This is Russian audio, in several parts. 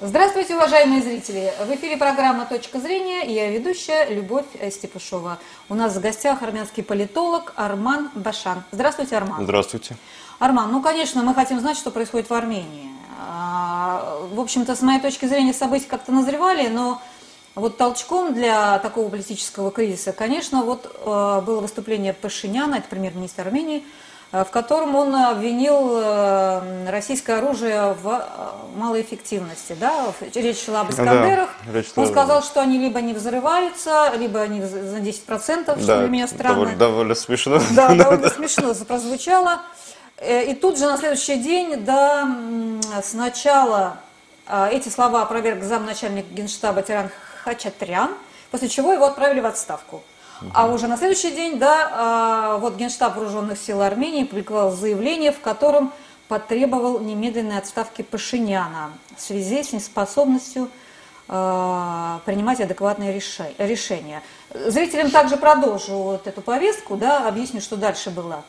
Здравствуйте, уважаемые зрители! В эфире программа «Точка зрения» и я ведущая Любовь Степушова. У нас в гостях армянский политолог Арман Башан. Здравствуйте, Арман. Здравствуйте. Арман, ну, конечно, мы хотим знать, что происходит в Армении. А, в общем-то, с моей точки зрения, события как-то назревали, но вот толчком для такого политического кризиса, конечно, вот э, было выступление Пашиняна, это премьер-министр Армении, Э, в котором он обвинил э, российское оружие в э, малоэффективности. Да? Речь шла об Искандерах. Да, он сказал, что они либо не взрываются, либо они за 10%, что да, для меня странно. Довольно, довольно смешно. Да, довольно смешно прозвучало. И тут же на следующий день, да, сначала эти слова опроверг замначальник генштаба Тиран Хачатрян, после чего его отправили в отставку. А уже на следующий день, да, а, вот Генштаб Вооруженных сил Армении публиковал заявление, в котором потребовал немедленной отставки Пашиняна в связи с неспособностью а, принимать адекватные решения. Зрителям также продолжу вот эту повестку, да, объясню, что дальше было.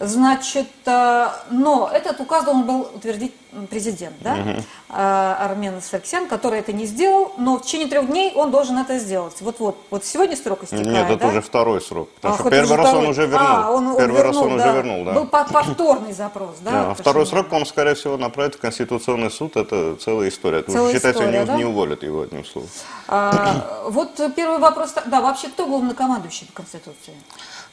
Значит, э, но этот указ должен был утвердить президент, да, угу. Армен Саркисян, который это не сделал, но в течение трех дней он должен это сделать. Вот-вот, вот сегодня срок истекает, Нет, да? это уже второй срок, потому а, что первый раз второй... он уже вернул. А, он, первый вернул, раз он да. уже вернул, да. Был повторный запрос, да? да второй срок он, скорее всего, направит в Конституционный суд, это целая история. Это целая считается, история, не, да? не уволят его одним словом. А, вот первый вопрос, да, вообще кто главнокомандующий по Конституции?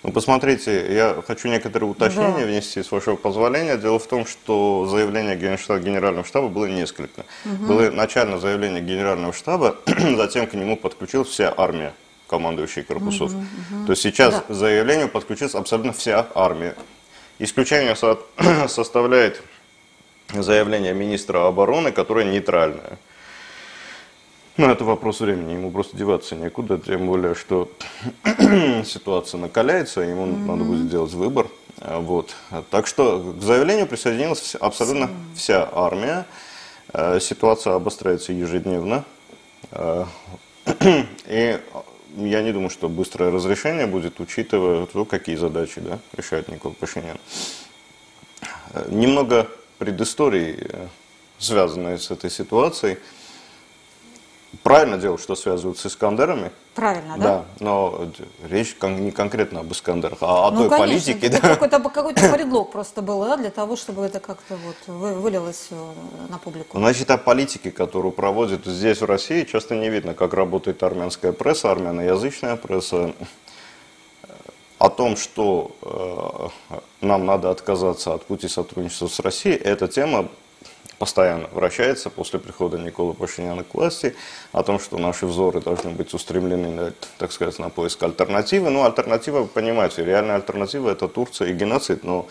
Ну, посмотрите, я хочу некоторые уточнения да. внести, с вашего позволения. Дело в том, что заявление Генштаба, Генерального штаба было несколько. Угу. Было начально заявление Генерального штаба, затем к нему подключилась вся армия командующих корпусов. Угу, угу. То есть сейчас да. заявлению подключилась абсолютно вся армия. Исключение со составляет заявление министра обороны, которое нейтральное. Ну, это вопрос времени, ему просто деваться некуда, тем более, что ситуация накаляется, ему mm-hmm. надо будет сделать выбор. А, вот. Так что к заявлению присоединилась абсолютно вся армия. А, ситуация обостряется ежедневно. А, и я не думаю, что быстрое разрешение будет, учитывая то, какие задачи да, решает Никол Пашинян. Немного предыстории, э, связанной с этой ситуацией – Правильно делают, что связывают с Искандерами. Правильно, да? Да, но речь не конкретно об Искандерах, а о ну, той конечно, политике. Да. Какой-то какой предлог просто был, да, для того, чтобы это как-то вот вылилось э, на публику. Значит, о политике, которую проводят здесь, в России, часто не видно, как работает армянская пресса, армяноязычная пресса. О том, что э, нам надо отказаться от пути сотрудничества с Россией, эта тема постоянно вращается после прихода Николы Пашиняна к власти, о том, что наши взоры должны быть устремлены, на, так сказать, на поиск альтернативы. Ну, альтернатива, вы понимаете, реальная альтернатива – это Турция и геноцид, но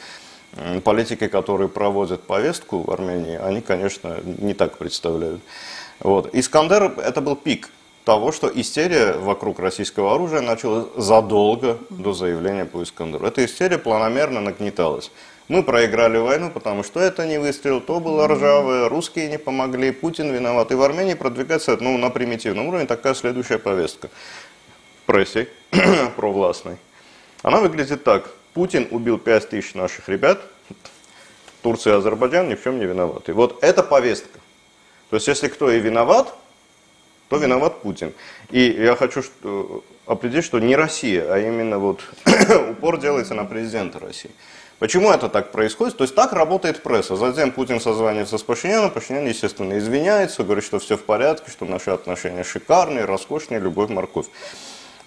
политики, которые проводят повестку в Армении, они, конечно, не так представляют. Вот. Искандер – это был пик того, что истерия вокруг российского оружия началась задолго до заявления по Искандеру. Эта истерия планомерно нагнеталась. Мы проиграли войну, потому что это не выстрел, то было ржавое, русские не помогли, Путин виноват. И в Армении продвигается ну, на примитивном уровне такая следующая повестка в прессе провластной. Она выглядит так. Путин убил 5 тысяч наших ребят, Турция и Азербайджан ни в чем не виноваты. Вот это повестка. То есть, если кто и виноват, то виноват Путин. И я хочу определить, что не Россия, а именно вот упор делается на президента России. Почему это так происходит? То есть так работает пресса. Затем Путин созванивается с Пашиняном, Пашинян, естественно, извиняется, говорит, что все в порядке, что наши отношения шикарные, роскошные, любовь, морковь.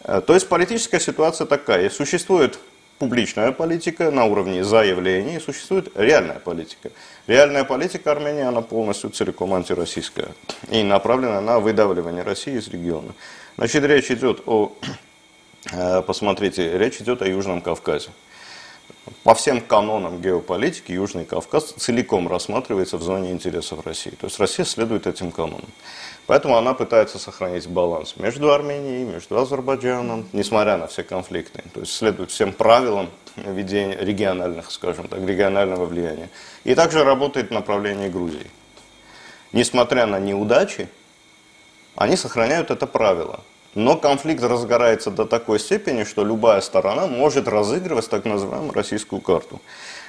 Э, то есть политическая ситуация такая. Существует публичная политика на уровне заявлений, существует реальная политика. Реальная политика Армении, она полностью целиком антироссийская и направлена на выдавливание России из региона. Значит, речь идет о, э, посмотрите, речь идет о Южном Кавказе по всем канонам геополитики Южный Кавказ целиком рассматривается в зоне интересов России. То есть Россия следует этим канонам. Поэтому она пытается сохранить баланс между Арменией, между Азербайджаном, несмотря на все конфликты. То есть следует всем правилам ведения региональных, скажем так, регионального влияния. И также работает в направлении Грузии. Несмотря на неудачи, они сохраняют это правило. Но конфликт разгорается до такой степени, что любая сторона может разыгрывать так называемую российскую карту.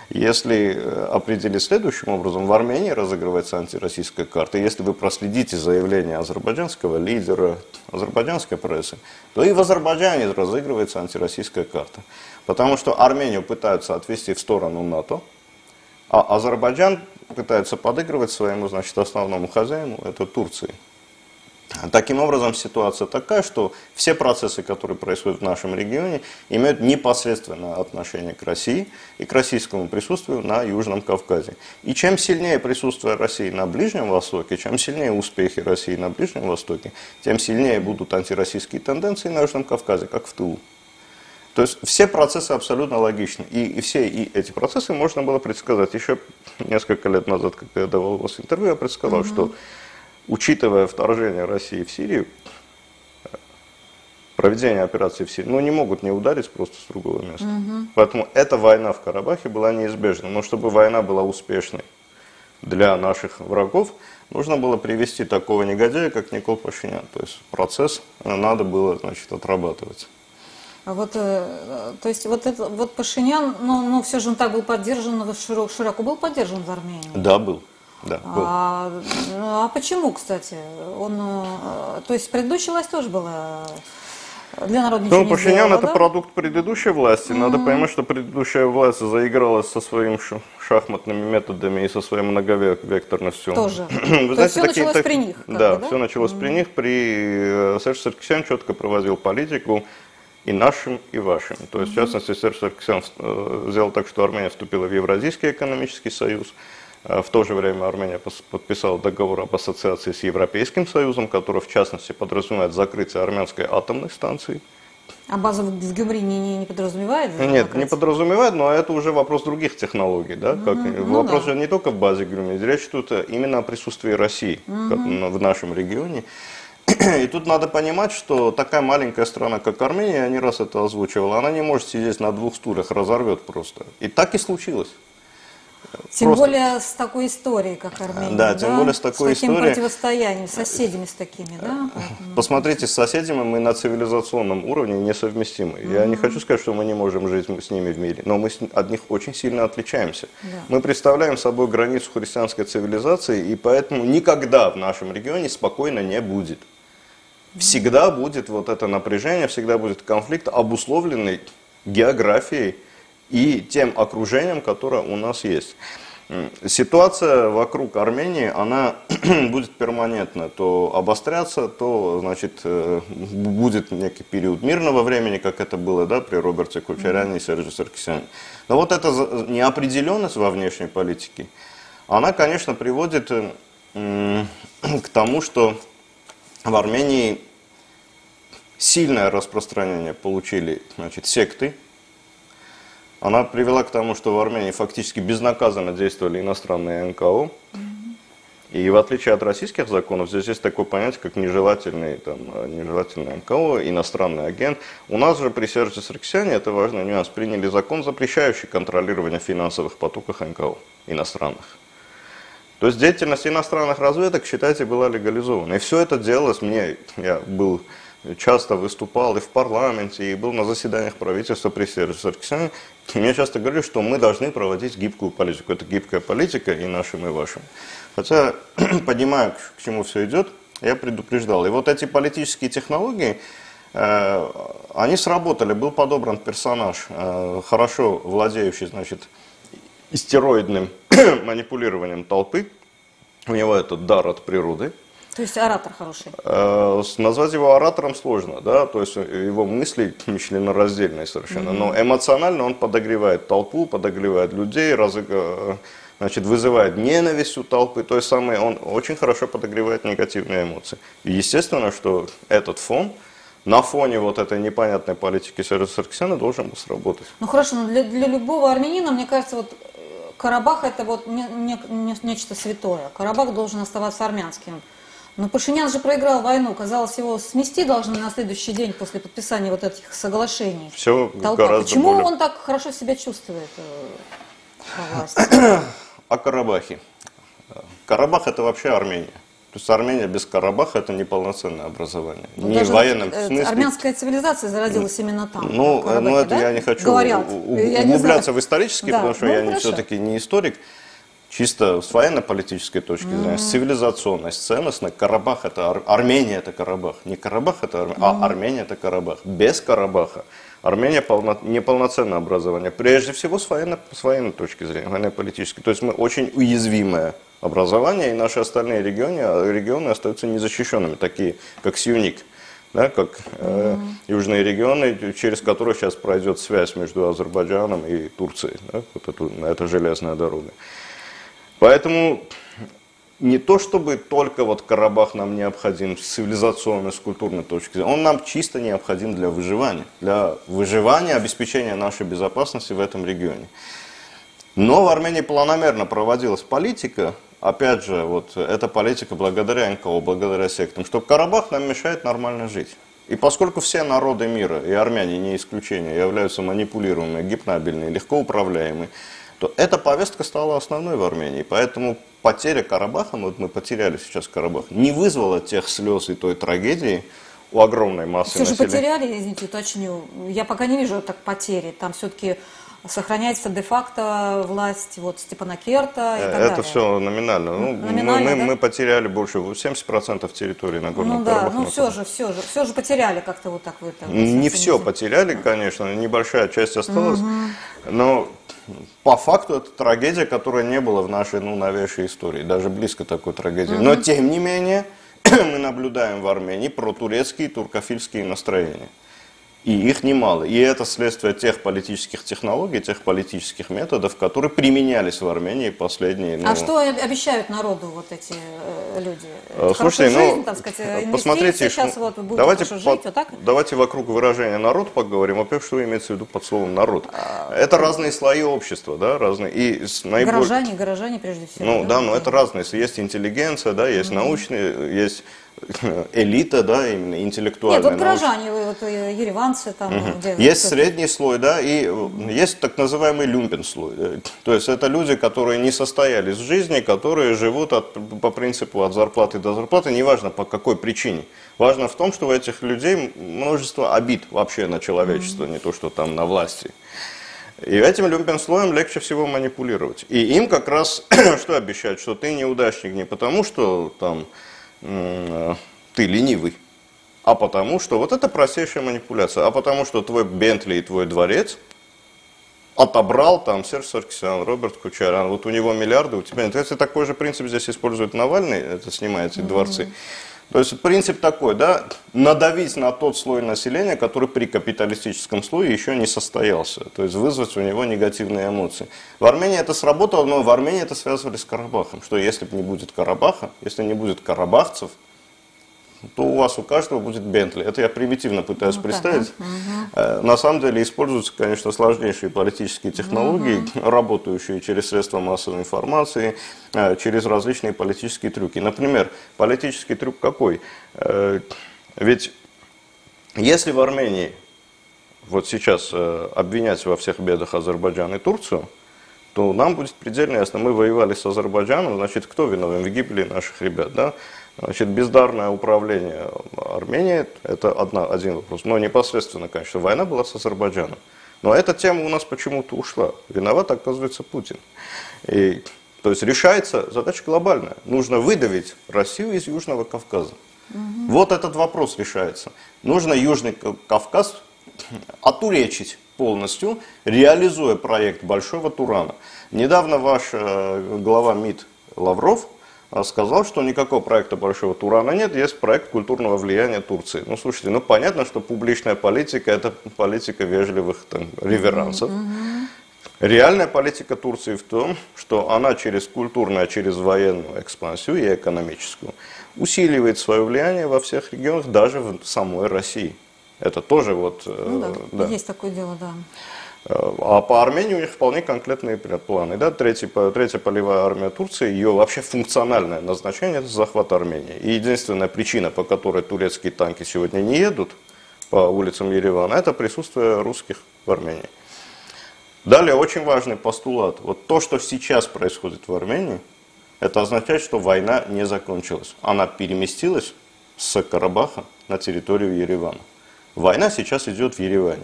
Если э, определить следующим образом, в Армении разыгрывается антироссийская карта, если вы проследите заявление азербайджанского лидера, азербайджанской прессы, то и в Азербайджане разыгрывается антироссийская карта. Потому что Армению пытаются отвести в сторону НАТО, а Азербайджан пытается подыгрывать своему, значит, основному хозяину, это Турции. Таким образом, ситуация такая, что все процессы, которые происходят в нашем регионе, имеют непосредственное отношение к России и к российскому присутствию на Южном Кавказе. И чем сильнее присутствие России на Ближнем Востоке, чем сильнее успехи России на Ближнем Востоке, тем сильнее будут антироссийские тенденции на Южном Кавказе, как в тылу. То есть все процессы абсолютно логичны. И, и все и эти процессы можно было предсказать. Еще несколько лет назад, когда я давал у вас интервью, я предсказал, угу. что учитывая вторжение России в Сирию, проведение операции в Сирии, ну, не могут не ударить просто с другого места. Угу. Поэтому эта война в Карабахе была неизбежна. Но чтобы война была успешной для наших врагов, нужно было привести такого негодяя, как Никол Пашинян. То есть процесс надо было, значит, отрабатывать. А вот, э, то есть вот, это, вот Пашинян, ну, ну все же он так был поддержан, широко, широко был поддержан в Армении? Да, был. Да, был. А, ну, а почему, кстати? Он, э, то есть предыдущая власть тоже была для народа ничего Ну, Пашинян сделала, это да? продукт предыдущей власти. Mm-hmm. Надо понимать, что предыдущая власть заигралась со своими шахматными методами и со своей многовекторностью. Тоже. Вы знаете, все такие, началось так... при них. Да, да, все началось mm-hmm. при них. При э, Серж Саркисян четко проводил политику и нашим, и вашим. То есть, в частности, Серж Саркисян э, сделал так, что Армения вступила в Евразийский экономический союз. Э, в то же время Армения подписала договор об ассоциации с Европейским Союзом, который, в частности, подразумевает закрытие армянской атомной станции. А база в Гюмри не, не, не подразумевает? Нет, закрытие? не подразумевает, но это уже вопрос других технологий. Да? Как, ну, вопрос да. же не только в базе Гюмри, речь тут именно о присутствии России угу. в нашем регионе. И тут надо понимать, что такая маленькая страна, как Армения, я не раз это озвучивал, она не может сидеть на двух стульях, разорвет просто. И так и случилось. Тем Просто... более с такой историей, как Армения. Да, тем да? более с такой с таким историей. противостоянием, с соседями с такими, да? Поэтому... Посмотрите, с соседями мы на цивилизационном уровне несовместимы. Mm-hmm. Я не хочу сказать, что мы не можем жить с ними в мире, но мы от них очень сильно отличаемся. Да. Мы представляем собой границу христианской цивилизации, и поэтому никогда в нашем регионе спокойно не будет. Всегда будет вот это напряжение, всегда будет конфликт, обусловленный географией, и тем окружением, которое у нас есть. Ситуация вокруг Армении, она будет перманентно то обостряться, то, значит, э, будет некий период мирного времени, как это было, да, при Роберте Кучеряне и Серже Саркисяне. Но вот эта неопределенность во внешней политике, она, конечно, приводит к тому, что в Армении сильное распространение получили, значит, секты, она привела к тому, что в Армении фактически безнаказанно действовали иностранные НКО. И в отличие от российских законов, здесь есть такое понятие, как нежелательный, там, нежелательный НКО, иностранный агент. У нас же при Серже Саркисяне, это важный нюанс, приняли закон, запрещающий контролирование финансовых потоков НКО иностранных. То есть деятельность иностранных разведок, считайте, была легализована. И все это делалось мне, я был часто выступал и в парламенте, и был на заседаниях правительства при Саркисяне, мне часто говорили, что мы должны проводить гибкую политику. Это гибкая политика и нашим, и вашим. Хотя, понимаю, к чему все идет, я предупреждал. И вот эти политические технологии, э, они сработали. Был подобран персонаж, э, хорошо владеющий, значит, истероидным манипулированием толпы. У него этот дар от природы – то есть оратор хороший? Э, назвать его оратором сложно, да, то есть его мысли членораздельные совершенно, mm-hmm. но эмоционально он подогревает толпу, подогревает людей, э, значит, вызывает ненависть у толпы, то есть самый, он очень хорошо подогревает негативные эмоции. И естественно, что этот фон, на фоне вот этой непонятной политики Саркисяна должен был сработать. Ну хорошо, но для, для любого армянина, мне кажется, вот э, Карабах это вот не, не, не, нечто святое. Карабах должен оставаться армянским. Но Пашинян же проиграл войну. Казалось, его смести должны на следующий день после подписания вот этих соглашений. Все Толпа. гораздо Почему более... он так хорошо себя чувствует э, О Карабахе. Карабах это вообще Армения. То есть Армения без Карабаха это не полноценное образование. Ну, не в военном э, смысле. Армянская цивилизация зародилась именно там. Ну, Карабахе, ну это да? я не хочу Говорят. у- у- Я не углубляться знаю. в исторический, Да, потому что ну, я все-таки не историк. Чисто с военно-политической точки зрения, с цивилизационной, с ценностной, Карабах это Ар- Армения это Карабах. Не Карабах это Армения, а Армения это Карабах. Без Карабаха Армения полно, неполноценное образование. Прежде всего с, военно, с военной точки зрения, военно-политической. То есть мы очень уязвимое образование, и наши остальные регионы, регионы остаются незащищенными, такие как Сюник. Да, как э, южные регионы, через которые сейчас пройдет связь между Азербайджаном и Турцией, да, вот эту, эта железная дорога. Поэтому не то чтобы только вот Карабах нам необходим с цивилизационной, с культурной точки зрения, он нам чисто необходим для выживания, для выживания, обеспечения нашей безопасности в этом регионе. Но в Армении планомерно проводилась политика, опять же, вот эта политика благодаря НКО, благодаря сектам, что Карабах нам мешает нормально жить. И поскольку все народы мира, и армяне не исключение, являются манипулируемыми, гипнабельные, легко управляемые, то эта повестка стала основной в Армении. Поэтому потеря Карабаха, ну, вот мы потеряли сейчас Карабах, не вызвала тех слез и той трагедии у огромной массы Все же населения. потеряли, извините, уточню. Я пока не вижу так потери. Там все-таки сохраняется де-факто власть вот Степана Керта и так Э, Это далее. все номинально. Ну, Номинально, мы, да? мы потеряли больше 70% территории Нагорного Ну да, ну все же, все же, все же потеряли как-то вот так это. Не все потеряли, конечно, небольшая часть осталась, но по факту это трагедия, которая не была в нашей ну, новейшей истории, даже близко такой трагедии. Но тем не менее мы наблюдаем в Армении протурецкие, туркофильские настроения. И их немало. И это следствие тех политических технологий, тех политических методов, которые применялись в Армении последние... А ну, что обещают народу вот эти э, люди? Э, Хорошую Слушайте, жизнь, ну, так сказать, посмотрите, инвестиции, что- сейчас вот будете давайте, по- жить, вот так? давайте вокруг выражения народ поговорим. Во-первых, что имеется в виду под словом народ? Это разные слои общества, да, разные. И с наиболее... Горожане, горожане прежде всего. Ну да, но вот. это разные. Есть интеллигенция, да, есть научные, есть элита, да, именно Нет, интеллектуальная. вот научная. горожане, вот э, ереванцы там. где- Есть средний слой, да, и э, есть так называемый люмпен слой. Э, То есть это люди, которые не состоялись в жизни, которые живут от, по принципу от зарплаты до зарплаты, неважно по какой причине. Важно в том, что у этих людей множество обид вообще на человечество, не то, что там на власти. И этим люмпен слоем легче всего манипулировать. И им как раз что обещают, что ты неудачник не потому, что там э, ты ленивый, а потому что вот это простейшая манипуляция, а потому что твой Бентли и твой дворец отобрал там Серж Саркисян, Роберт Кучарян, вот у него миллиарды, у тебя нет. Если такой же принцип здесь использует Навальный, это снимает эти дворцы. То есть принцип такой, да, надавить на тот слой населения, который при капиталистическом слое еще не состоялся. То есть вызвать у него негативные эмоции. В Армении это сработало, но в Армении это связывали с Карабахом. Что если бы не будет Карабаха, если не будет карабахцев, то у вас у каждого будет Бентли. Это я примитивно пытаюсь Ну, представить. Э, На самом деле используются, конечно, сложнейшие политические технологии, работающие через средства массовой информации, э, через различные политические трюки. Например, политический трюк какой? Э, Ведь если в Армении вот сейчас обвинять во всех бедах Азербайджан и Турцию, то нам будет предельно ясно, мы воевали с Азербайджаном, значит, кто виновен в гибели наших ребят, да? Значит, бездарное управление Арменией – это одна, один вопрос. Но непосредственно, конечно, война была с Азербайджаном. Но эта тема у нас почему-то ушла. Виноват, оказывается, Путин. И, то есть решается задача глобальная. Нужно выдавить Россию из Южного Кавказа. Вот этот вопрос решается. Нужно Южный Ка- Кавказ отуречить полностью, реализуя проект Большого Турана. Недавно ваш э, глава МИД Лавров сказал, что никакого проекта Большого Турана нет, есть проект культурного влияния Турции. Ну, слушайте, ну понятно, что публичная политика – это политика вежливых там, реверансов. Реальная политика Турции в том, что она через культурную, а через военную экспансию и экономическую усиливает свое влияние во всех регионах, даже в самой России. Это тоже вот... э, Ну да, да. есть такое дело, да. А по Армении у них вполне конкретные планы. Да? Третий, по- третья полевая армия Турции, ее вообще функциональное назначение – это захват Армении. И единственная причина, по которой турецкие танки сегодня не едут по улицам Еревана, это присутствие русских в Армении. Далее очень важный постулат. Вот то, что сейчас происходит в Армении, это означает, что война не закончилась. Она переместилась с Карабаха на территорию Еревана. Война сейчас идет в Ереване.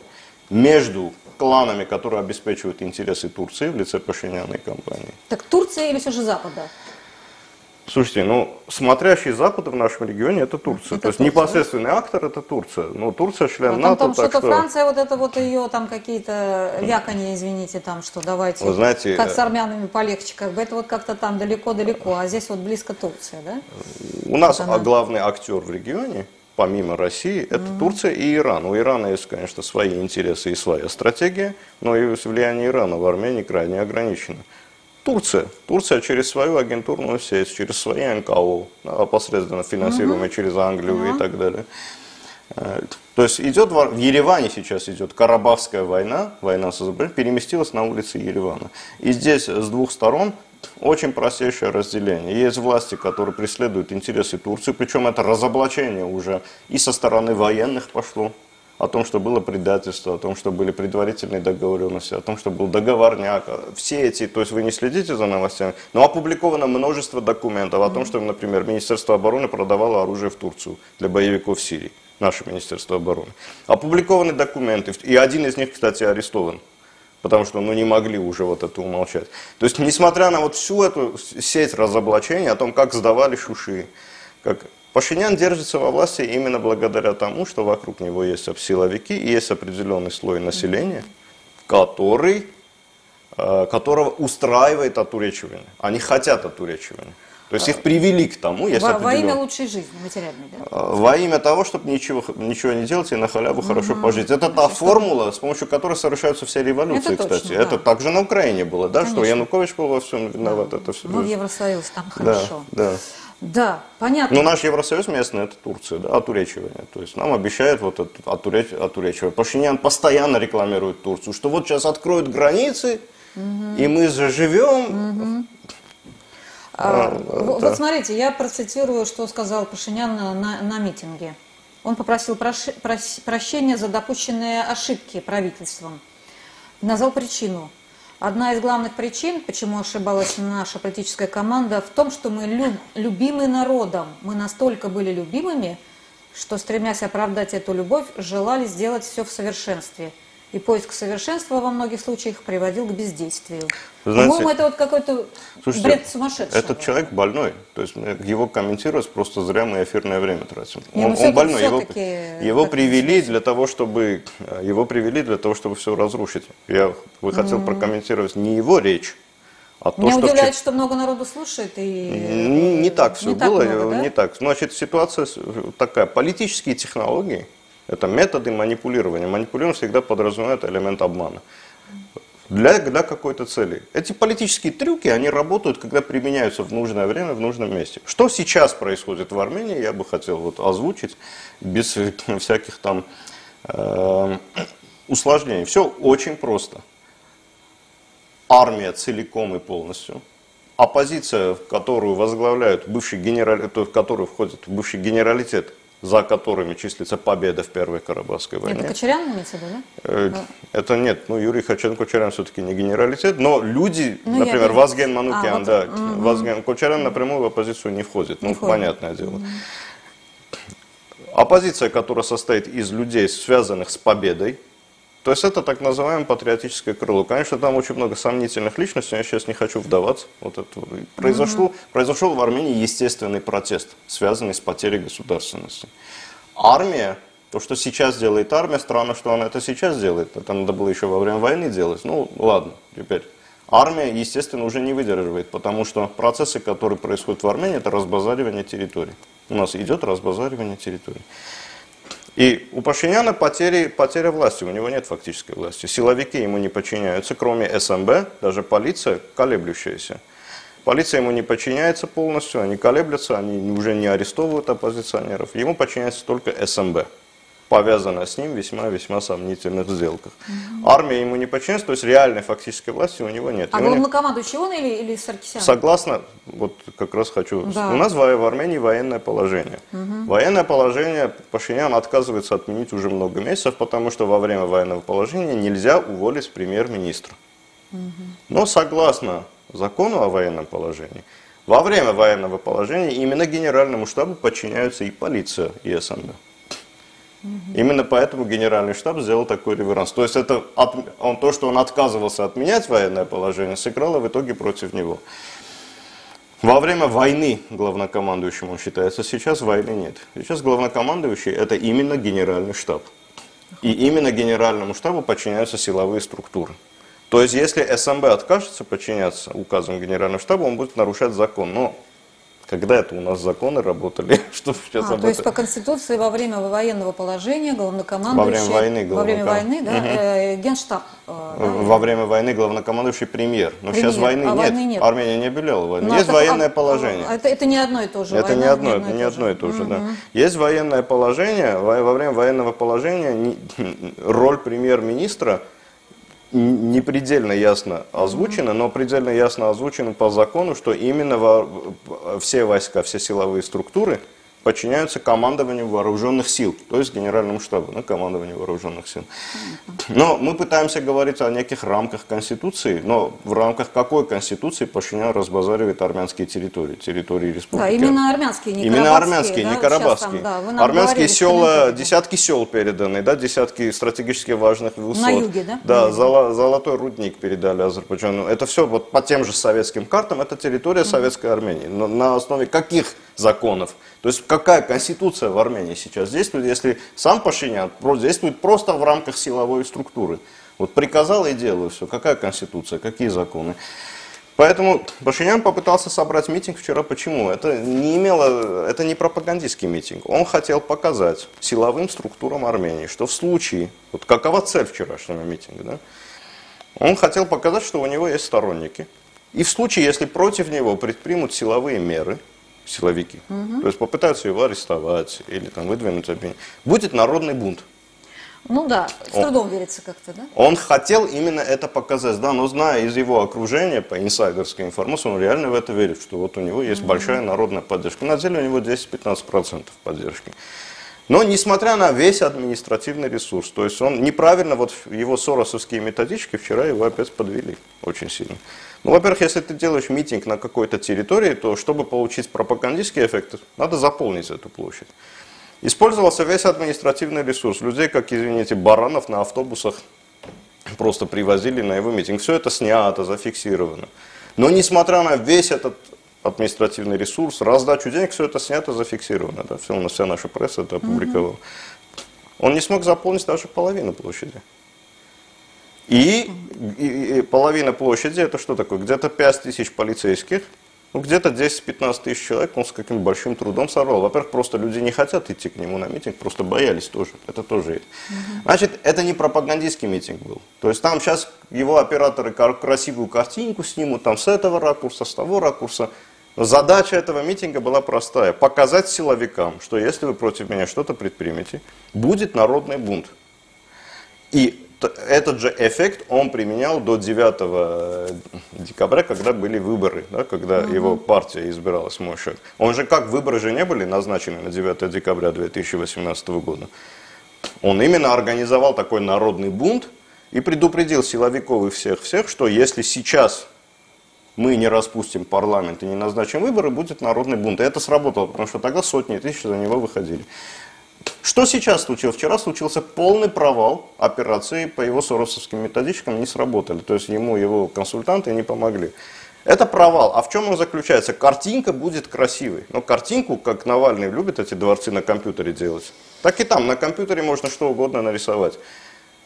Между кланами, которые обеспечивают интересы Турции в лице Пашиняна и компании. Так Турция или все же Запада? Слушайте, ну, смотрящий Запада в нашем регионе это Турция. Это То есть Турция, непосредственный актор это Турция. Но Турция член А там, НАТО, там что-то что... Франция, вот это вот ее там какие-то вяканье, извините, там что давайте, Вы знаете, как э, с армянами полегче, как бы это вот как-то там далеко-далеко, а здесь вот близко Турция, да? У нас Вот она. главный актер в регионе, помимо России, это Турция и Иран. У Ирана есть, конечно, свои интересы и своя стратегия, но и влияние Ирана в Армении крайне ограничено. Турция. Турция через свою агентурную сеть, через свои НКО, да, посредственно финансируемые через Англию и так далее. То есть идет в Ереване сейчас идет Карабахская война, война с Азербайджаном, переместилась на улицы Еревана. И здесь с двух сторон очень простейшее разделение. Есть власти, которые преследуют интересы Турции, причем это разоблачение уже и со стороны военных пошло, о том, что было предательство, о том, что были предварительные договоренности, о том, что был договорняк. Все эти, то есть вы не следите за новостями, но опубликовано множество документов о том, что, например, Министерство обороны продавало оружие в Турцию для боевиков Сирии. Наше Министерство обороны. Опубликованы документы, и один из них, кстати, арестован потому что ну, не могли уже вот это умолчать. То есть, несмотря на вот всю эту сеть разоблачений о том, как сдавали шуши, как Пашинян держится во власти именно благодаря тому, что вокруг него есть силовики и есть определенный слой населения, который, э, которого устраивает отуречивание. Они хотят отуречивания. То есть их привели к тому, есть Во, во имя лучшей жизни, материальной, да? Э, во имя того, чтобы ничего, ничего не делать и на халяву хорошо пожить. Это та формула, с помощью которой совершаются все революции, Это точно, кстати. да. Это также на Украине было, да, что Конечно. Янукович был во всем виноват. Это все. Ну, в Евросоюз там да, хорошо. да. Да, понятно. Ну, наш Евросоюз местный, это Турция, да, отуречивание. То есть нам обещают вот это отуреч, отуречивание. Пашинян постоянно рекламирует Турцию, что вот сейчас откроют границы, и мы заживем. А, А, в- да. Вот смотрите, я процитирую, что сказал Пашинян на, на- митинге. Он попросил проши- прос- прощения за допущенные ошибки правительством. Назвал причину. Одна из главных причин, почему ошибалась наша политическая команда, в том, что мы лю- любимы народом. Мы настолько были любимыми, что, стремясь оправдать эту любовь, желали сделать все в совершенстве. И поиск совершенства во многих случаях приводил к бездействию. Знаете, По-моему, это вот какой-то Слушайте, бред сумасшедшего. Этот человек больной. То есть его комментировать просто зря мы эфирное время тратим. Не, он, он больной. Его, всё-таки его так привели для того, чтобы э, его привели для того, чтобы все разрушить. Я бы хотел прокомментировать не его речь, а то, Меня что в удивляет, чат- что много народу слушает и не, не так все не так было, много, да? не так. Значит, ситуация с- такая. Политические технологии – это методы манипулирования. Манипулирование всегда подразумевает элемент обмана. Для, для какой-то цели. Эти политические трюки, они работают, когда применяются в нужное время, в нужном месте. Что сейчас происходит в Армении, я бы хотел вот озвучить, без всяких там э, усложнений. Все очень просто армия целиком и полностью, оппозиция, в которую возглавляют бывший генералитет, в которую входит бывший генералитет, за которыми числится победа в Первой Карабахской войне. Это Кочерян имеется в виду, да? Э, Это нет, ну Юрий Хачен Кочарян все-таки не генералитет, но люди, Ну, например. Вазген А, Манукян, вот, да, Вазген Кочарян напрямую в оппозицию не входит, ну Не входит. понятное дело. Оппозиция, которая состоит из людей, связанных с победой, то есть это так называемое патриотическое крыло. Конечно, там очень много сомнительных личностей, я сейчас не хочу вдаваться. Вот это произошло, произошел в Армении естественный протест, связанный с потерей государственности. Армия, то, что сейчас делает армия, странно, что она это сейчас делает. Это надо было еще во время войны делать. Ну, ладно, теперь. Армия, естественно, уже не выдерживает, потому что процессы, которые происходят в Армении, это разбазаривание территорий. У нас идет разбазаривание территорий. И у Пашиняна потери, потеря власти, у него нет фактической власти. Силовики ему не подчиняются, кроме СМБ, даже полиция колеблющаяся. Полиция ему не подчиняется полностью, они колеблются, они уже не арестовывают оппозиционеров. Ему подчиняется только СМБ, повязанная с ним весьма-весьма сомнительных сделках. Армия ему не подчиняется, то есть реальной фактической власти у него нет. А него- главнокомандующий он или, или Саркисян? Согласно, вот как раз хочу, Да. у нас в, в Армении военное положение. Военное положение Пашинян отказывается отменить уже много месяцев, потому что во время военного положения нельзя уволить премьер-министра. Но согласно закону о военном положении, Во время военного положения именно генеральному штабу подчиняются и полиция, и Именно поэтому генеральный штаб сделал такой реверанс. То есть это от, он, то, что он отказывался отменять военное положение, сыграло в итоге против него. Во время войны главнокомандующим он считается, сейчас войны нет. Сейчас главнокомандующий это именно генеральный штаб. И именно генеральному штабу подчиняются силовые структуры. То есть, если СМБ откажется подчиняться указам генерального штаба, он будет нарушать закон. Но когда это у нас законы работали? Что сейчас а, то есть по Конституции во время военного положения главнокомандующий... Во время войны. Во время войны, да, угу. э, генштаб. Э, да, во время войны главнокомандующий премьер. Но премьер. сейчас войны, а нет. войны нет. Армения не объявляла войну. Но Есть это, военное а, положение. Это, это не одно и то же. Это война, не одно, не, не одно и то же, угу. да. Есть военное положение. Во, во время военного положения роль премьер-министра – не предельно ясно озвучено, но предельно ясно озвучено по закону, что именно все войска, все силовые структуры – подчиняются командованию вооруженных сил, то есть генеральному штабу, ну, командованию вооруженных сил. Но мы пытаемся говорить о неких рамках Конституции, но в рамках какой Конституции Пашинян разбазаривает армянские территории, территории республики? Да, именно армянские, не Именно армянские, да? не карабахские. Там, да, армянские села, десятки сел переданы, да, десятки стратегически важных высот. На юге, да? Да, золо, золотой рудник передали Азербайджану. Это все вот по тем же советским картам, это территория Советской Армении. Но на основе каких законов? То есть какая конституция в Армении сейчас действует, если сам Пашинян действует просто в рамках силовой структуры. Вот приказал и делаю все. Какая конституция, какие законы? Поэтому Пашинян попытался собрать митинг вчера. Почему? Это не имело, это не пропагандистский митинг. Он хотел показать силовым структурам Армении, что в случае, вот какова цель вчерашнего митинга, да? Он хотел показать, что у него есть сторонники. И в случае, если против него предпримут силовые меры, силовики. Угу. То есть попытаются его арестовать или там выдвинуть обвинение. Будет народный бунт. Ну да, с трудом он, верится как-то, да? Он хотел именно это показать, да, но зная из его окружения, по инсайдерской информации, он реально в это верит, что вот у него есть mm большая народная поддержка. На деле у него 10-15% поддержки. Но несмотря на весь административный ресурс, то есть он неправильно, вот его соросовские методички вчера его опять подвели очень сильно. Ну, во-первых, если ты делаешь митинг на какой-то территории, то чтобы получить пропагандистский эффект, надо заполнить эту площадь. Использовался весь административный ресурс. Людей, как, извините, баранов на автобусах просто привозили на его митинг. Все это снято, зафиксировано. Но несмотря на весь этот административный ресурс, раздачу денег, все это снято, зафиксировано. Да? Все, у нас вся наша пресса это опубликовала. Он не смог заполнить даже половину площади. И, и, и половина площади, это что такое? Где-то 5 тысяч полицейских, ну, где-то 10-15 тысяч человек он с каким большим трудом сорвал. Во-первых, просто люди не хотят идти к нему на митинг, просто боялись тоже. Это тоже есть. Значит, это не пропагандистский митинг был. То есть там сейчас его операторы красивую картинку снимут, там с этого ракурса, с того ракурса. Задача этого митинга была простая. Показать силовикам, что если вы против меня что-то предпримете, будет народный бунт. И этот же эффект он применял до 9 э, декабря, когда были выборы, да, когда угу. его партия избиралась, мой счет. Он же как выборы же не были назначены на 9 декабря 2018 года. Он именно организовал такой народный бунт и предупредил силовиков и всех-всех, что если сейчас мы не распустим парламент и не назначим выборы, будет народный бунт. И это сработало, потому что тогда сотни тысяч за него выходили. Что сейчас случилось? Вчера случился полный провал операции по его соросовским методичкам, не сработали. То есть ему его консультанты не помогли. Это провал. А в чем он заключается? Картинка будет красивой. Но картинку, как Навальный любит эти дворцы на компьютере делать, так и там на компьютере можно что угодно нарисовать.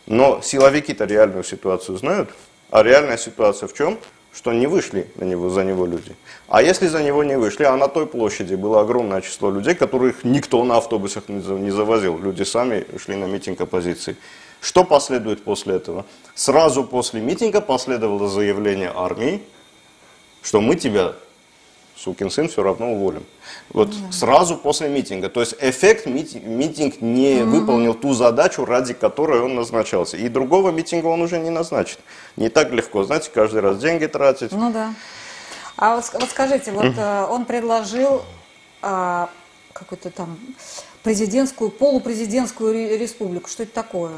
Но силовики-то реальную ситуацию знают. А реальная ситуация в чем? Что не вышли на него, за него люди. А если за него не вышли, а на той площади было огромное число людей, которых никто на автобусах не завозил. Люди сами шли на митинг оппозиции. Что последует после этого? Сразу после митинга последовало заявление армии, что мы тебя сукин сын все равно уволим. Вот mm сразу после митинга. То есть эффект митинг, митинг не mm-hmm. выполнил ту задачу, ради которой он назначался. И другого митинга он уже не назначит. Не так легко, знаете, каждый раз деньги тратить. Ну да. А вот, вот скажите, вот mm он предложил а, какую-то там президентскую, полупрезидентскую республику. Что это такое?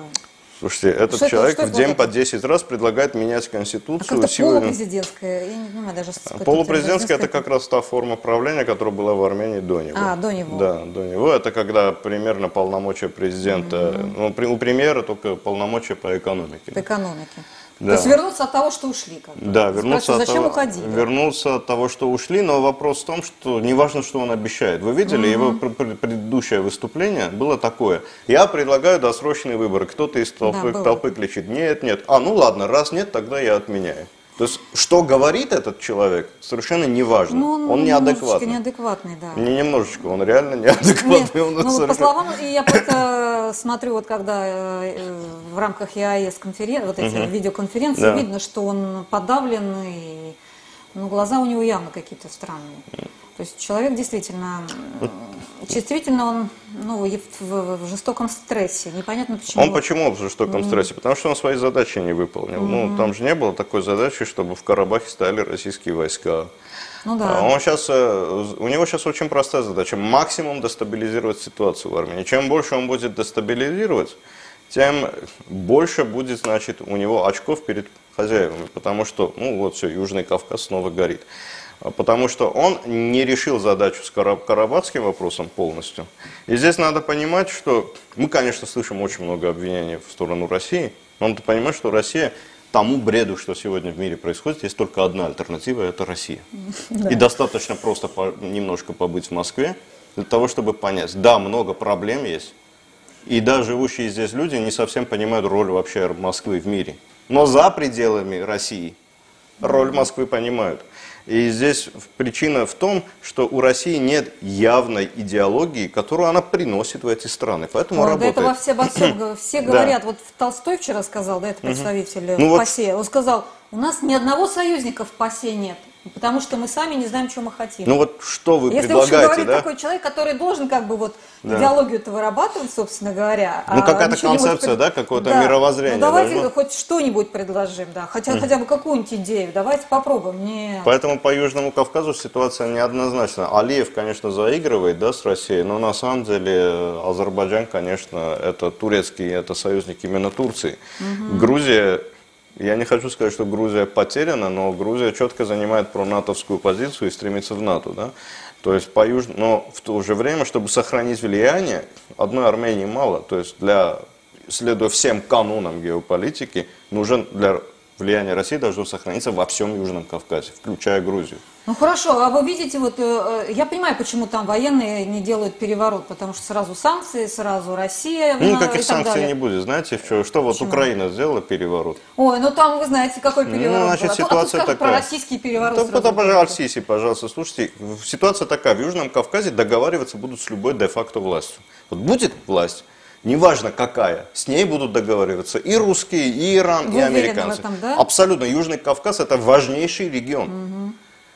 Слушайте, этот Что это- человек что в это день вот по это? 10 раз предлагает менять А Конституцию. как-то Сегодня- полупрезидентская, я не понимаю даже. какой-то Полупрезидентская это как раз та форма правления, которая была в Армении до него. А, до него. Да, до него. Это когда примерно полномочия президента. Ну, при- у премьера только полномочия по экономике. по экономике. Да. То есть вернуться от того, что ушли. Как. Да, вернуться от, зачем того, уходили? вернуться от того, что ушли, но вопрос в том, что не важно, что он обещает. Вы видели его пр- пр- предыдущее выступление? Было такое. Я предлагаю досрочные выборы. Кто-то из толпы, было. толпы кричит, нет, нет. А, ну ладно, раз нет, тогда я отменяю. То есть, что говорит этот человек, совершенно не важно. Ну, он, он неадекватный. неадекватный, да. Не немножечко, он реально неадекватный. Нет, он ну, по совершенно- словам, и я просто смотрю, вот когда э, в рамках ЕАЭС конферен... вот эти видеоконференции, Да. видно, что он подавлен, и ну, глаза у него явно какие-то странные. То есть человек действительно, м, действительно он ну, в, в- в жестоком стрессе. Непонятно почему. Он почему в жестоком стрессе? Потому что он свои задачи не выполнил. Ну, там же не было такой задачи, чтобы в Карабахе стояли российские войска. Ну да. Он сейчас, у него сейчас очень простая задача. Максимум дестабилизировать ситуацию в Армении. Чем больше он будет дестабилизировать, тем больше будет, значит, у него очков перед хозяевами. Потому что, ну вот все, Южный Кавказ снова горит. А Потому что он не решил задачу с кара- карабахским вопросом полностью. И здесь надо понимать, что мы, конечно, слышим очень много обвинений в сторону России, но надо понимать, что Россия тому бреду, что сегодня в мире происходит, есть только одна альтернатива – это Россия. И достаточно просто по- немножко побыть в Москве для того, чтобы понять, да, много проблем есть, и да, живущие здесь люди не совсем понимают роль вообще Москвы в мире. Но за пределами России роль Москвы понимают. И здесь причина в том, что у России нет явной идеологии, которую она приносит в эти страны. Поэтому да работает. это во все, обо всем все Да. говорят, вот Толстой вчера сказал, да, это представитель Ну в вот- ПАСЕ, он сказал, у нас ни одного союзника в ПАСЕ нет, потому что мы сами не знаем, что мы хотим. Ну вот что вы Если предлагаете, говорит да? такой человек, который должен как бы вот Да. идеологию-то вырабатывать, собственно говоря. Ну, а какая-то концепция, пред- да, какое-то мировоззрение Ну, давайте должно. хоть что-нибудь предложим, да, хотя, хотя бы какую-нибудь идею, давайте попробуем. Не... Поэтому по Южному Кавказу ситуация неоднозначна. Алиев, конечно, заигрывает да, с Россией, но на самом деле э, Азербайджан, конечно, это турецкий, это союзник именно Турции. Грузия, я не хочу сказать, что Грузия потеряна, но Грузия четко занимает пронатовскую позицию и стремится в НАТО. Да? То есть по юж... Но в то же время, чтобы сохранить влияние, одной Армении мало. То есть для, следуя всем канонам геополитики, нужен для влияние России должно сохраниться во всем Южном Кавказе, включая Грузию. Ну хорошо, а вы видите, вот э, э, я понимаю, почему там военные не делают переворот, потому что сразу санкции, сразу Россия Ну, и никаких так санкций далее. не будет. Знаете, что, что вот Украина сделала переворот? Ой, ну там вы знаете, какой переворот Ну, значит, был. А то- а то ситуация такая. про российский переворот. Да, сразу да, пожалуйста. Сиси, пожалуйста, слушайте, ситуация такая, в Южном Кавказе договариваться будут с любой де-факто властью. Вот будет власть, неважно какая, с ней будут договариваться и русские, и Иран, Вы и уверены в американцы. этом, да? Абсолютно, Южный Кавказ это важнейший регион.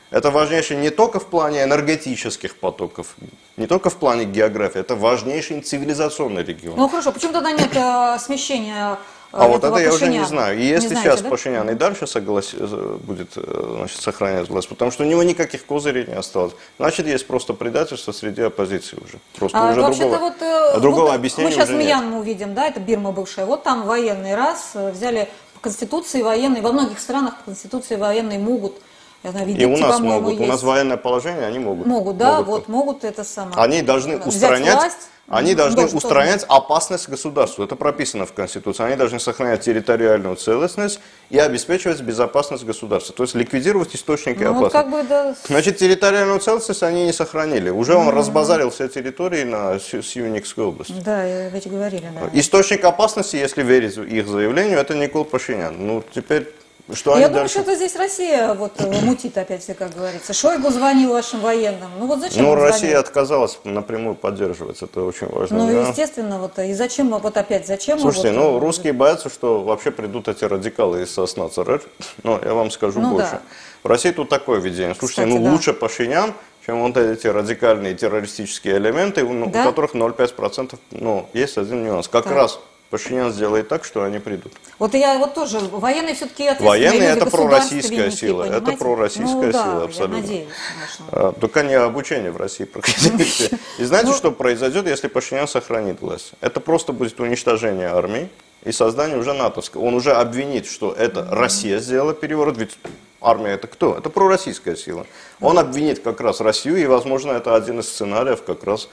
Это важнейший не только в плане энергетических потоков, не только в плане географии, это важнейший цивилизационный регион. Ну хорошо, почему тогда нет э, смещения э, А вот это я уже не Пашиняна? знаю. И если знаете, сейчас да? Пашинян и дальше соглас... э, будет э, значит, сохранять власть, потому что у него никаких козырей не осталось, значит, есть просто предательство среди оппозиции уже. Просто А, уже другого, вот, э, другого вот объяснения Мы сейчас уже. Мьянму увидим, да, это Бирма бывшая. Вот там военные раз взяли по конституции военной, во многих странах по конституции военные могут, я знаю, в И у Египте, нас могут. У есть. нас военное положение, они могут. Могут, да, Могут. вот могут это самое. Они должны устранять, власть. они должны Должен устранять опасность государству. Это прописано в Конституции. Они должны сохранять территориальную целостность и обеспечивать безопасность государства. То есть ликвидировать источники Ну, опасности. как бы, да, Значит, территориальную целостность они не сохранили. Уже он разбазарил все территории на Сьюникской области. да, ведь говорили, да. Источник опасности, если верить их заявлению, это Никол Пашинян. Ну, теперь, что Я думаю, дальше... что это здесь Россия вот э, мутит опять, все, как говорится. Шойгу звонил вашим военным. Ну вот зачем Ну, Россия звонил? отказалась напрямую поддерживать, это очень важно. Ну, да. естественно, вот и зачем, вот опять, зачем? Слушайте, вот, ну, э, русские боятся, что вообще придут эти радикалы из сосна ЦРР. Но я вам скажу Ну, больше. да. В России тут такое видение. Слушайте, Кстати, ну, да. лучше Пашинян, чем вот эти радикальные террористические элементы, у, ну, у Да? которых 0,5%, ну, есть один нюанс. Как Так. раз Пашинян сделает так, что они придут. Вот я вот тоже, военные все-таки Военные это пророссийская сила, это понимаете? пророссийская ну, да, сила, абсолютно. я надеюсь, конечно. А, Только не обучение в России проходите. И знаете, Ну- что произойдет, если Пашинян сохранит власть? Это просто будет уничтожение армии, и создание уже натовского. Он уже обвинит, что это Россия сделала переворот, ведь армия это кто? Это пророссийская сила. Он обвинит как раз Россию, и, возможно, это один из сценариев как раз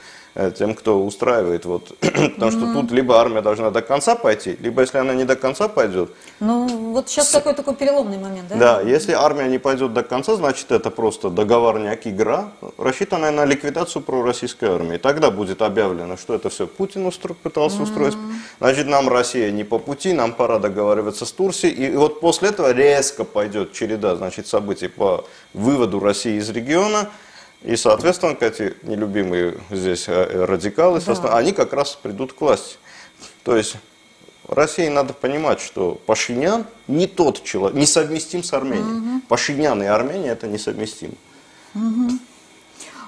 тем, кто устраивает. Вот. Потому что тут либо армия должна до конца пойти, либо если она не до конца пойдет. Ну, вот сейчас с... такой такой переломный момент, да? Да, если армия не пойдет до конца, значит это просто договорняк, игра, рассчитанная на ликвидацию пророссийской армии. Тогда будет объявлено, что это все Путин устро... пытался mm-hmm. устроить. Значит, нам Россия не по пути, нам пора договариваться с Турцией. И вот после этого резко пойдет череда значит, событий по выводу России из региона. И, соответственно, эти нелюбимые здесь э, радикалы, да. они как раз придут к власти. То есть России надо понимать, что Пашинян не тот человек, несовместим с Арменией. Угу. Пашинян и Армения это несовместимо. Угу.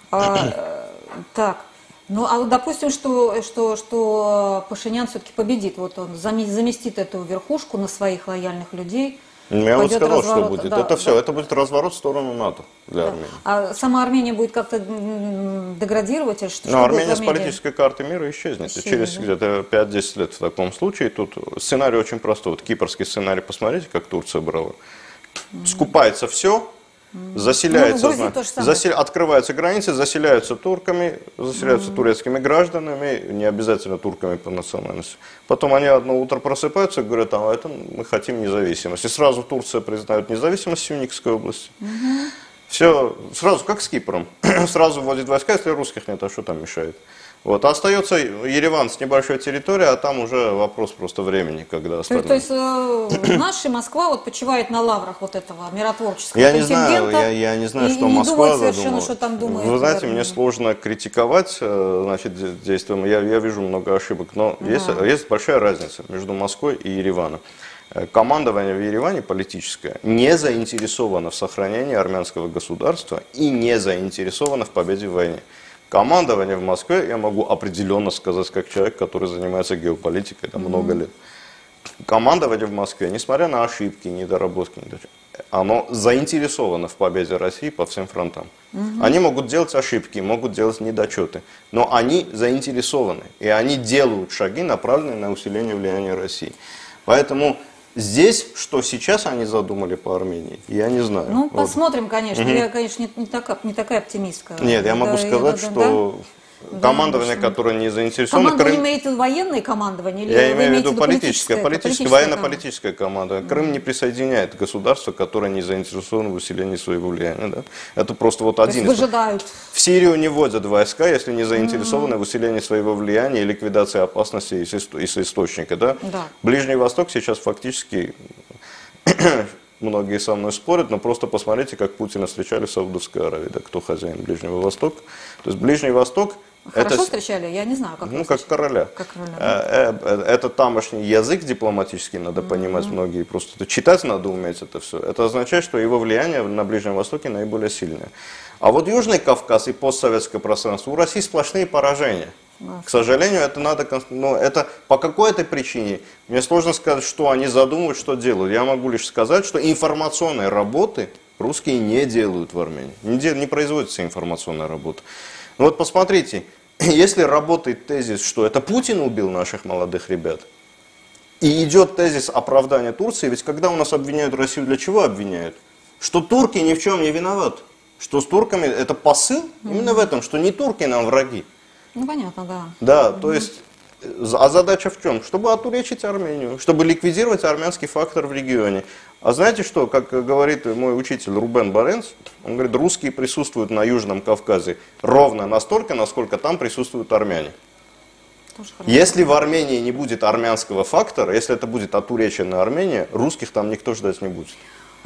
А, так, ну а допустим, что, что, что Пашинян все-таки победит, вот он заместит эту верхушку на своих лояльных людей, ну, я вот сказал, разворот. что будет. Да, это все, да. это будет разворот в сторону НАТО для да. Армении. А сама Армения будет как-то деградировать? Или что, ну, Армения с политической карты мира исчезнет. исчезнет Через где-то 5-10 лет в таком случае. Тут сценарий очень простой. Вот кипрский сценарий, посмотрите, как Турция брала. Скупается все, Заселяется, ну, засел... открываются границы, заселяются турками, заселяются mm-hmm. турецкими гражданами, не обязательно турками по национальности. Потом они одно утро просыпаются и говорят, а это мы хотим независимость. И сразу Турция признает независимость Сюникской области. Mm-hmm. Все, сразу как с Кипром. сразу вводит войска, если русских нет, а что там мешает? Вот. А остается Ереван с небольшой территорией, а там уже вопрос просто времени, когда остальные. То, то есть э, наша Москва вот почивает на лаврах вот этого миротворческого я не знаю, я, я не знаю, и, что и Москва не совершенно, что там думает. Вы знаете, мне сложно критиковать э, значит, действием. Я, я вижу много ошибок, но да. есть, есть большая разница между Москвой и Ереваном. Э, командование в Ереване политическое не заинтересовано в сохранении армянского государства и не заинтересовано в победе в войне. Командование в Москве я могу определенно сказать, как человек, который занимается геополитикой там, mm-hmm. много лет. Командование в Москве, несмотря на ошибки, недоработки, оно заинтересовано в победе России по всем фронтам. Угу. Они могут делать ошибки, могут делать недочеты, но они заинтересованы, и они делают шаги, направленные на усиление влияния России. Поэтому Здесь, что сейчас они задумали по Армении, я не знаю. Ну, вот. посмотрим, конечно. Угу. Я, конечно, не, не, такая, не такая оптимистка. Нет, я могу сказать, надо, что да? Командование, да, которое не заинтересовано... Командование Крым... имеете военное командование? Или я имею в виду политическое, политическое, политическое военно-политическое командование. Крым не присоединяет государство, которое не заинтересовано в усилении своего влияния. Да? Это просто вот То один из... выжидают. В Сирию не вводят войска, если не заинтересованы mm-hmm. в усилении своего влияния и ликвидации опасности из источника. Да? Да. Ближний Восток сейчас фактически многие со мной спорят, но просто посмотрите, как Путина встречали в Саудовской Аравии, да, кто хозяин Ближнего Востока. То есть Ближний Восток Хорошо это, встречали? Я не знаю, как Ну, как короля. Как короля да? Э, э, это тамошний язык дипломатический, надо mm-hmm. понимать многие. Просто читать надо уметь это все. Это означает, что его влияние на Ближнем Востоке наиболее сильное. А вот Южный Кавказ и постсоветское пространство, у России сплошные поражения. К сожалению, это надо, но это по какой-то причине. Мне сложно сказать, что они задумывают, что делают. Я могу лишь сказать, что информационной работы русские не делают в Армении. Не, не производится информационная работа. Ну вот посмотрите, если работает тезис, что это Путин убил наших молодых ребят, и идет тезис оправдания Турции, ведь когда у нас обвиняют Россию, для чего обвиняют? Что турки ни в чем не виноваты. Что с турками, это посыл именно в этом, что не турки нам враги. Ну, понятно, да. Да, то есть, а задача в чем? Чтобы отуречить Армению, чтобы ликвидировать армянский фактор в регионе. А знаете что, как говорит мой учитель Рубен Баренц, он говорит, русские присутствуют на Южном Кавказе ровно настолько, насколько там присутствуют армяне. Если в Армении не будет армянского фактора, если это будет отуреченная Армения, русских там никто ждать не будет.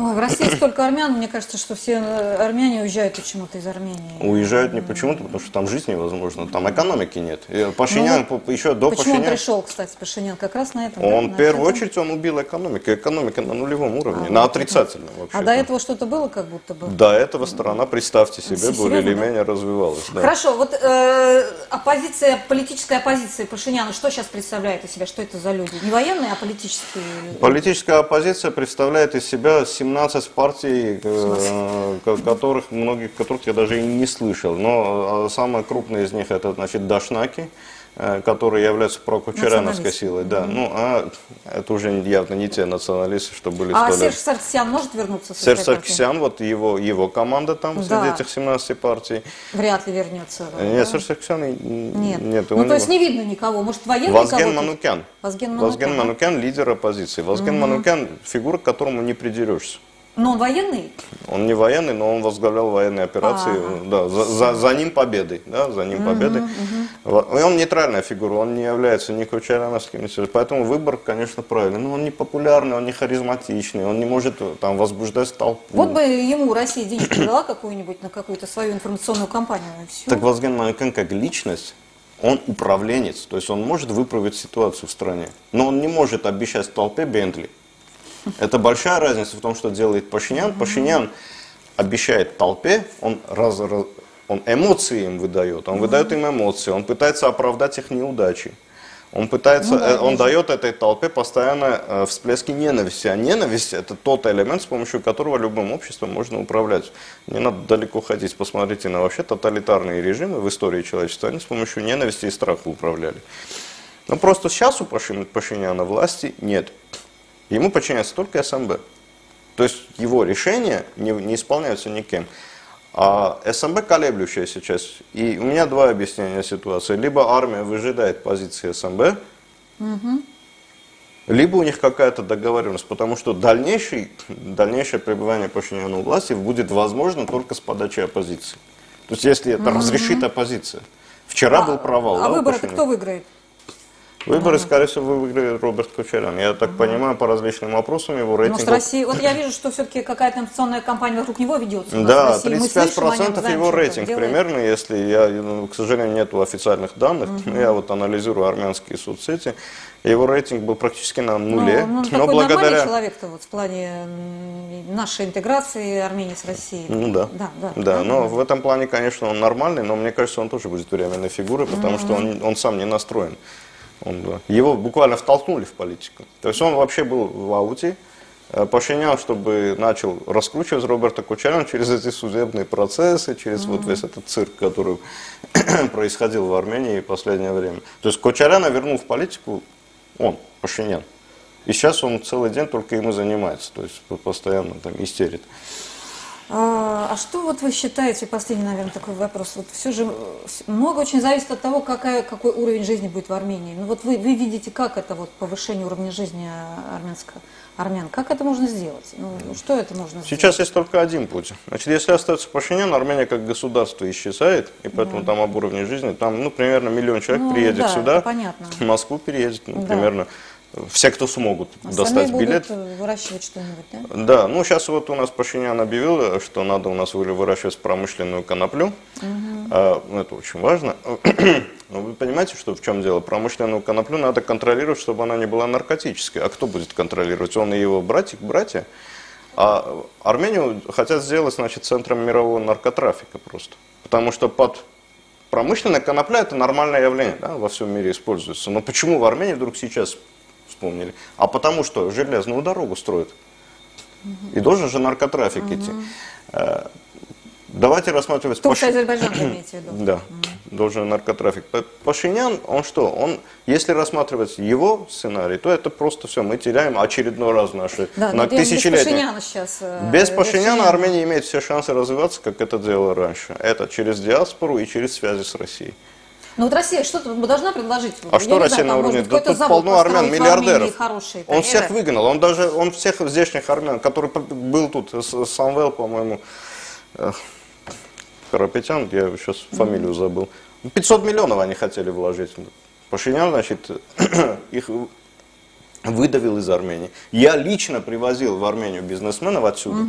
Ой, в России столько армян, мне кажется, что все э, армяне уезжают почему-то из Армении. Уезжают не почему-то, потому что там жить невозможно, там экономики нет. И Пашинян ну, еще до почему Пашинян... он пришел, кстати, Пашинян как раз на этом? Он в первую этом? очередь он убил экономику, экономика на нулевом уровне, а, на отрицательном вообще. А до этого что-то было как будто бы? До этого страна, представьте себе, более или менее развивалась. Да. Хорошо, вот э, оппозиция, политическая оппозиция Пашиняна, что сейчас представляет из себя, что это за люди? Не военные, а политические? Политическая оппозиция представляет из себя 17 партий партий, э, которых, многих которых я даже и не слышал. Но э, самые крупные из них это значит Дашнаки, которые являются прокучеряновской силой. Да. Ну, а это уже явно не те националисты, что были А. Серж Саркисян может вернуться? Серж? Саркисян, вот его, его команда там, Да. среди этих 17 партий. Вряд ли вернется. Нет, да? Серж Саркисян Нет. нет. ну, его то есть не видно никого. Может, военный Вазген? Манукян. Вазген Вазген Манукян, Манукян лидер оппозиции. Вазген Манукян фигура, к которому не придерешься. Но он военный? Он не военный, но он возглавлял военные операции. Да, за, за- за ним победой. Да, за ним победой. Во- И он нейтральная фигура, он не является ни Кучеряновским, ни. Поэтому выбор, конечно, правильный. Но он не популярный, он не харизматичный, он не может э, там возбуждать толпу. Вот бы ему Россия денежку дала какую-нибудь на какую-то свою информационную кампанию. и всё. Так Вазген Манукян как личность, он управленец, то есть он может выправить ситуацию в стране, но он не может обещать толпе Бентли. Это большая разница в том, что делает Пашинян. Пашинян обещает толпе, он, раз, раз- он эмоции им выдает, он выдает им эмоции, он пытается оправдать их неудачи. Он пытается, Ну да, э, он дает этой толпе постоянно э, всплески ненависти. А ненависть это тот элемент, с помощью которого любым обществом можно управлять. Не надо далеко ходить, посмотрите на вообще тоталитарные режимы в истории человечества. Они с помощью ненависти и страха управляли. Но просто сейчас у Пашин- Пашиняна власти нет. Ему подчиняется только СМБ. То есть его решения не, не исполняются никем. А СМБ колеблющаяся часть. И у меня два объяснения ситуации. Либо армия выжидает позиции СМБ, либо у них какая-то договоренность, потому что дальнейший, дальнейшее пребывание Пашиняна у власти будет возможно только с подачи оппозиции. То есть если это разрешит оппозиция. Вчера был провал. А да, Пашиняна? кто выиграет? Выборы, скорее всего, выиграет Роберт Кучерян. Я так понимаю, по различным опросам его Ну, рейтинг... с Россией, вот я вижу, что все-таки какая-то информационная кампания вокруг него ведется. Да, России. Мы слышим о нем, 35% знаем, его рейтинг примерно, если я, ну, к сожалению, нету официальных данных, но я вот анализирую армянские соцсети, его рейтинг был практически на нуле, Ну, ну, но такой нормальный благодаря... человек-то вот в плане нашей интеграции Армении с Россией. Ну да. Да, да. Да, но в этом плане, конечно, он нормальный, но мне кажется, он тоже будет временной фигурой, потому что он, он сам не настроен. Он, его буквально втолкнули в политику. То есть он вообще был в ауте. Э, Пашинян, чтобы начал раскручивать Роберта Кучеряна через эти судебные процессы, через вот весь этот цирк, который происходил в Армении в последнее время. То есть Кучеряна вернул в политику он, Пашинян. И сейчас он целый день только им и занимается, то есть постоянно там истерит. А, а что вот вы считаете, последний, наверное, такой вопрос, вот все же э, много очень зависит от того, какая, какой уровень жизни будет в Армении. Ну вот вы, вы видите, как это вот повышение уровня жизни а, армянско, армян, как это можно сделать? Ну, что это можно Сейчас есть только один путь. Значит, если остается Пашинян, Армения как государство исчезает, и поэтому там об уровне жизни, там, ну, примерно миллион человек Ну, приедет да, сюда, понятно. в Москву переедет, ну, Да. примерно, все, кто смогут сделать? достать Остальные билет. будут э, выращивать что-нибудь, да? Да, ну сейчас вот у нас Пашинян объявил, что надо у нас вы- выращивать промышленную коноплю. А, ну, это очень важно. Но вы понимаете, что в чем дело? Промышленную коноплю надо контролировать, чтобы она не была наркотической. А кто будет контролировать? Он и его братик, братья. А Армению хотят сделать, значит, центром мирового наркотрафика просто. Потому что под промышленная конопля это нормальное явление, да, во всем мире используется. Но почему в Армении вдруг сейчас вспомнили? А потому что железную дорогу строят. И должен же наркотрафик идти. Э, Давайте рассматривать Турция, Паши- Азербайджан, имеете в виду? Да, должен наркотрафик. Пашинян, он что? Он, если рассматривать его сценарий, то это просто все, мы теряем очередной раз наши Да, на но без тысячелетние. Пашиняна сейчас. э, Без без Пашиняна Армения имеет все шансы развиваться, как это делала раньше. Это через диаспору и через связи с Россией. Ну вот Россия что-то должна предложить. А что Россия на уровне? Да тут полно армян, миллиардеров. Он всех выгнал, он даже, он всех здешних армян, который был тут, Самвел, по-моему, Карапетян, я сейчас фамилию забыл. 500 миллионов они хотели вложить. Пашинян, значит, их выдавил из Армении. Я лично привозил в Армению бизнесменов отсюда.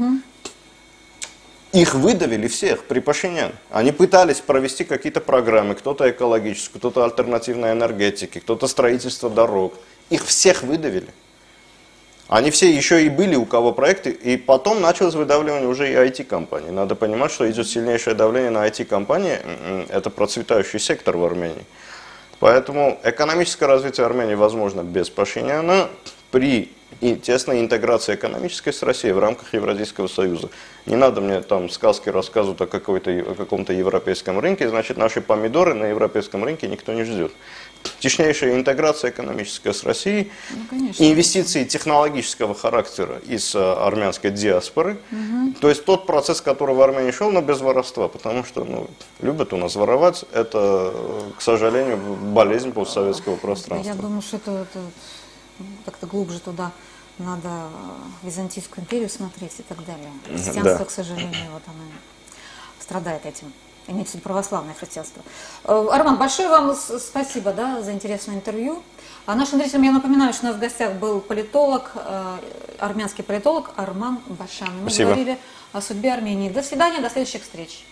Их выдавили всех при Пашинян. Они пытались провести какие-то программы, кто-то экологическую, кто-то альтернативной энергетики, кто-то строительство дорог. Их всех выдавили. Они все еще и были у кого проекты, и потом началось выдавливание уже и IT-компаний. Надо понимать, что идет сильнейшее давление на IT-компании, это процветающий сектор в Армении. Поэтому экономическое развитие Армении возможно без Пашиняна при тесной интеграции экономической с Россией в рамках Евразийского союза. Не надо мне там сказки рассказывать о, о каком-то европейском рынке, значит наши помидоры на европейском рынке никто не ждет. теснейшая интеграция экономическая с Россией, Ну, конечно. инвестиции технологического характера из э, армянской диаспоры. То есть тот процесс, который в Армении шел, но без воровства, потому что ну, любят у нас воровать, это, э, к сожалению, болезнь постсоветского пространства. Я думаю, что это, это как-то глубже туда надо э, Византийскую империю смотреть и так далее. Христианство, Да. к сожалению, вот оно страдает этим. Имеется в виду православное христианство. Э, Арман, большое вам спасибо да, за интересное интервью. А нашим зрителям я напоминаю, что у нас в гостях был политолог, э, армянский политолог Арман Башан. Мы Спасибо. говорили о судьбе Армении. До свидания, до следующих встреч.